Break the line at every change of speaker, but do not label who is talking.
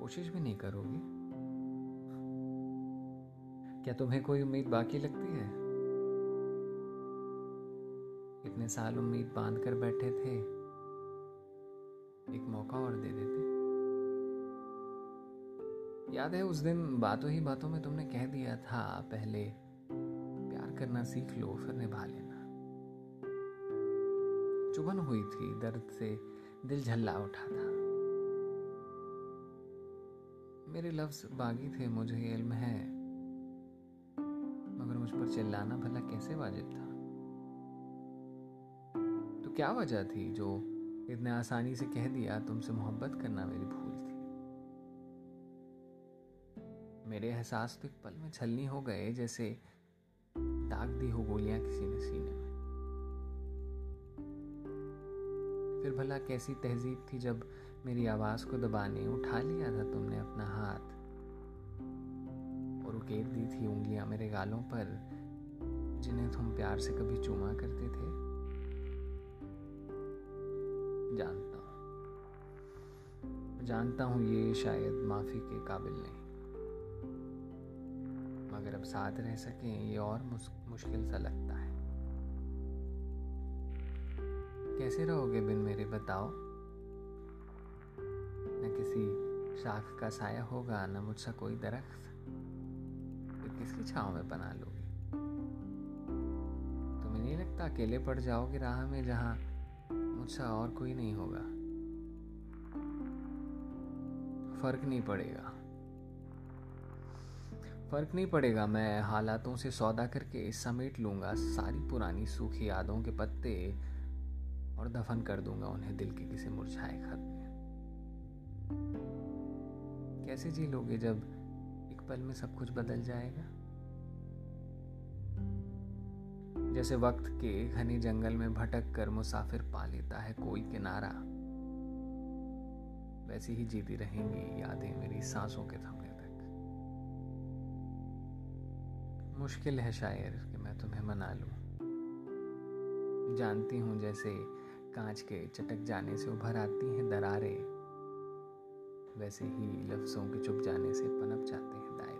कोशिश भी नहीं करोगे। क्या तुम्हें कोई उम्मीद बाकी लगती है? इतने साल उम्मीद बाँध कर बैठे थे, एक मौका और दे देते। याद है, उस दिन बातों ही बातों में तुमने कह दिया था, पहले प्यार करना सीख लो, फिर निभा लेना। चुभन हुई थी, दर्द से दिल झल्ला उठा था। मेरे लफ्ज बागी थे, मुझे इल्म है। मगर मुझ पर चिल्लाना भला कैसे वाजिब था? तो क्या वजह थी जो इतने आसानी से कह दिया, तुमसे मोहब्बत करना मेरी भूल थी? मेरे एहसास तो एक पल में छलनी हो गए, जैसे दाग दी हो गोलियाँ किसी ने सीने में। फिर भला कैसी तहजीब थी जब मेरी आवाज़ को दबाने उठा लिया था तुमने अपना हाथ? और उकेर दी थी उंगलियाँ मेरे गालों पर, जिन्हें तुम प्यार से कभी चूमा करते थे? जानता हूँ। जानता हूँ ये शायद माफ़ी के काबिल नहीं। मगर अब साथ रह सके, ये और मुश्किल सा लगता है। कैसे रहोगे बिन मेरे बताओ? न किसी शाख का साया होगा, न मुझसा कोई दरख्त। फिर किसकी छाव में बना लोगे? तुम्हें नहीं लगता अकेले पड़ जाओगे राह में जहाँ मुझसा और कोई नहीं होगा? फ़र्क नहीं पड़ेगा। फ़र्क नहीं पड़ेगा, मैं हालातों से सौदा करके समेट लूँगा सारी पुरानी सूखी यादों के पत्ते। और दफन कर दूँगा उन्हें दिल के किसी मुरझाए खत में। कैसे जी लोगे जब एक पल में सब कुछ बदल जाएगा? जैसे वक्त के घने जंगल में भटक कर मुसाफिर पा लेता है कोई किनारा। वैसी ही जीती रहेंगी यादें मेरी सांसों के थमने तक। मुश्किल है शायर कि मैं तुम्हें मना लूँ। जानती हूँ जैसे कांच के चटक जाने से उभर आती हैं दरारें। वैसे ही लफ्ज़ों के चुप जाने से पनप जाते हैं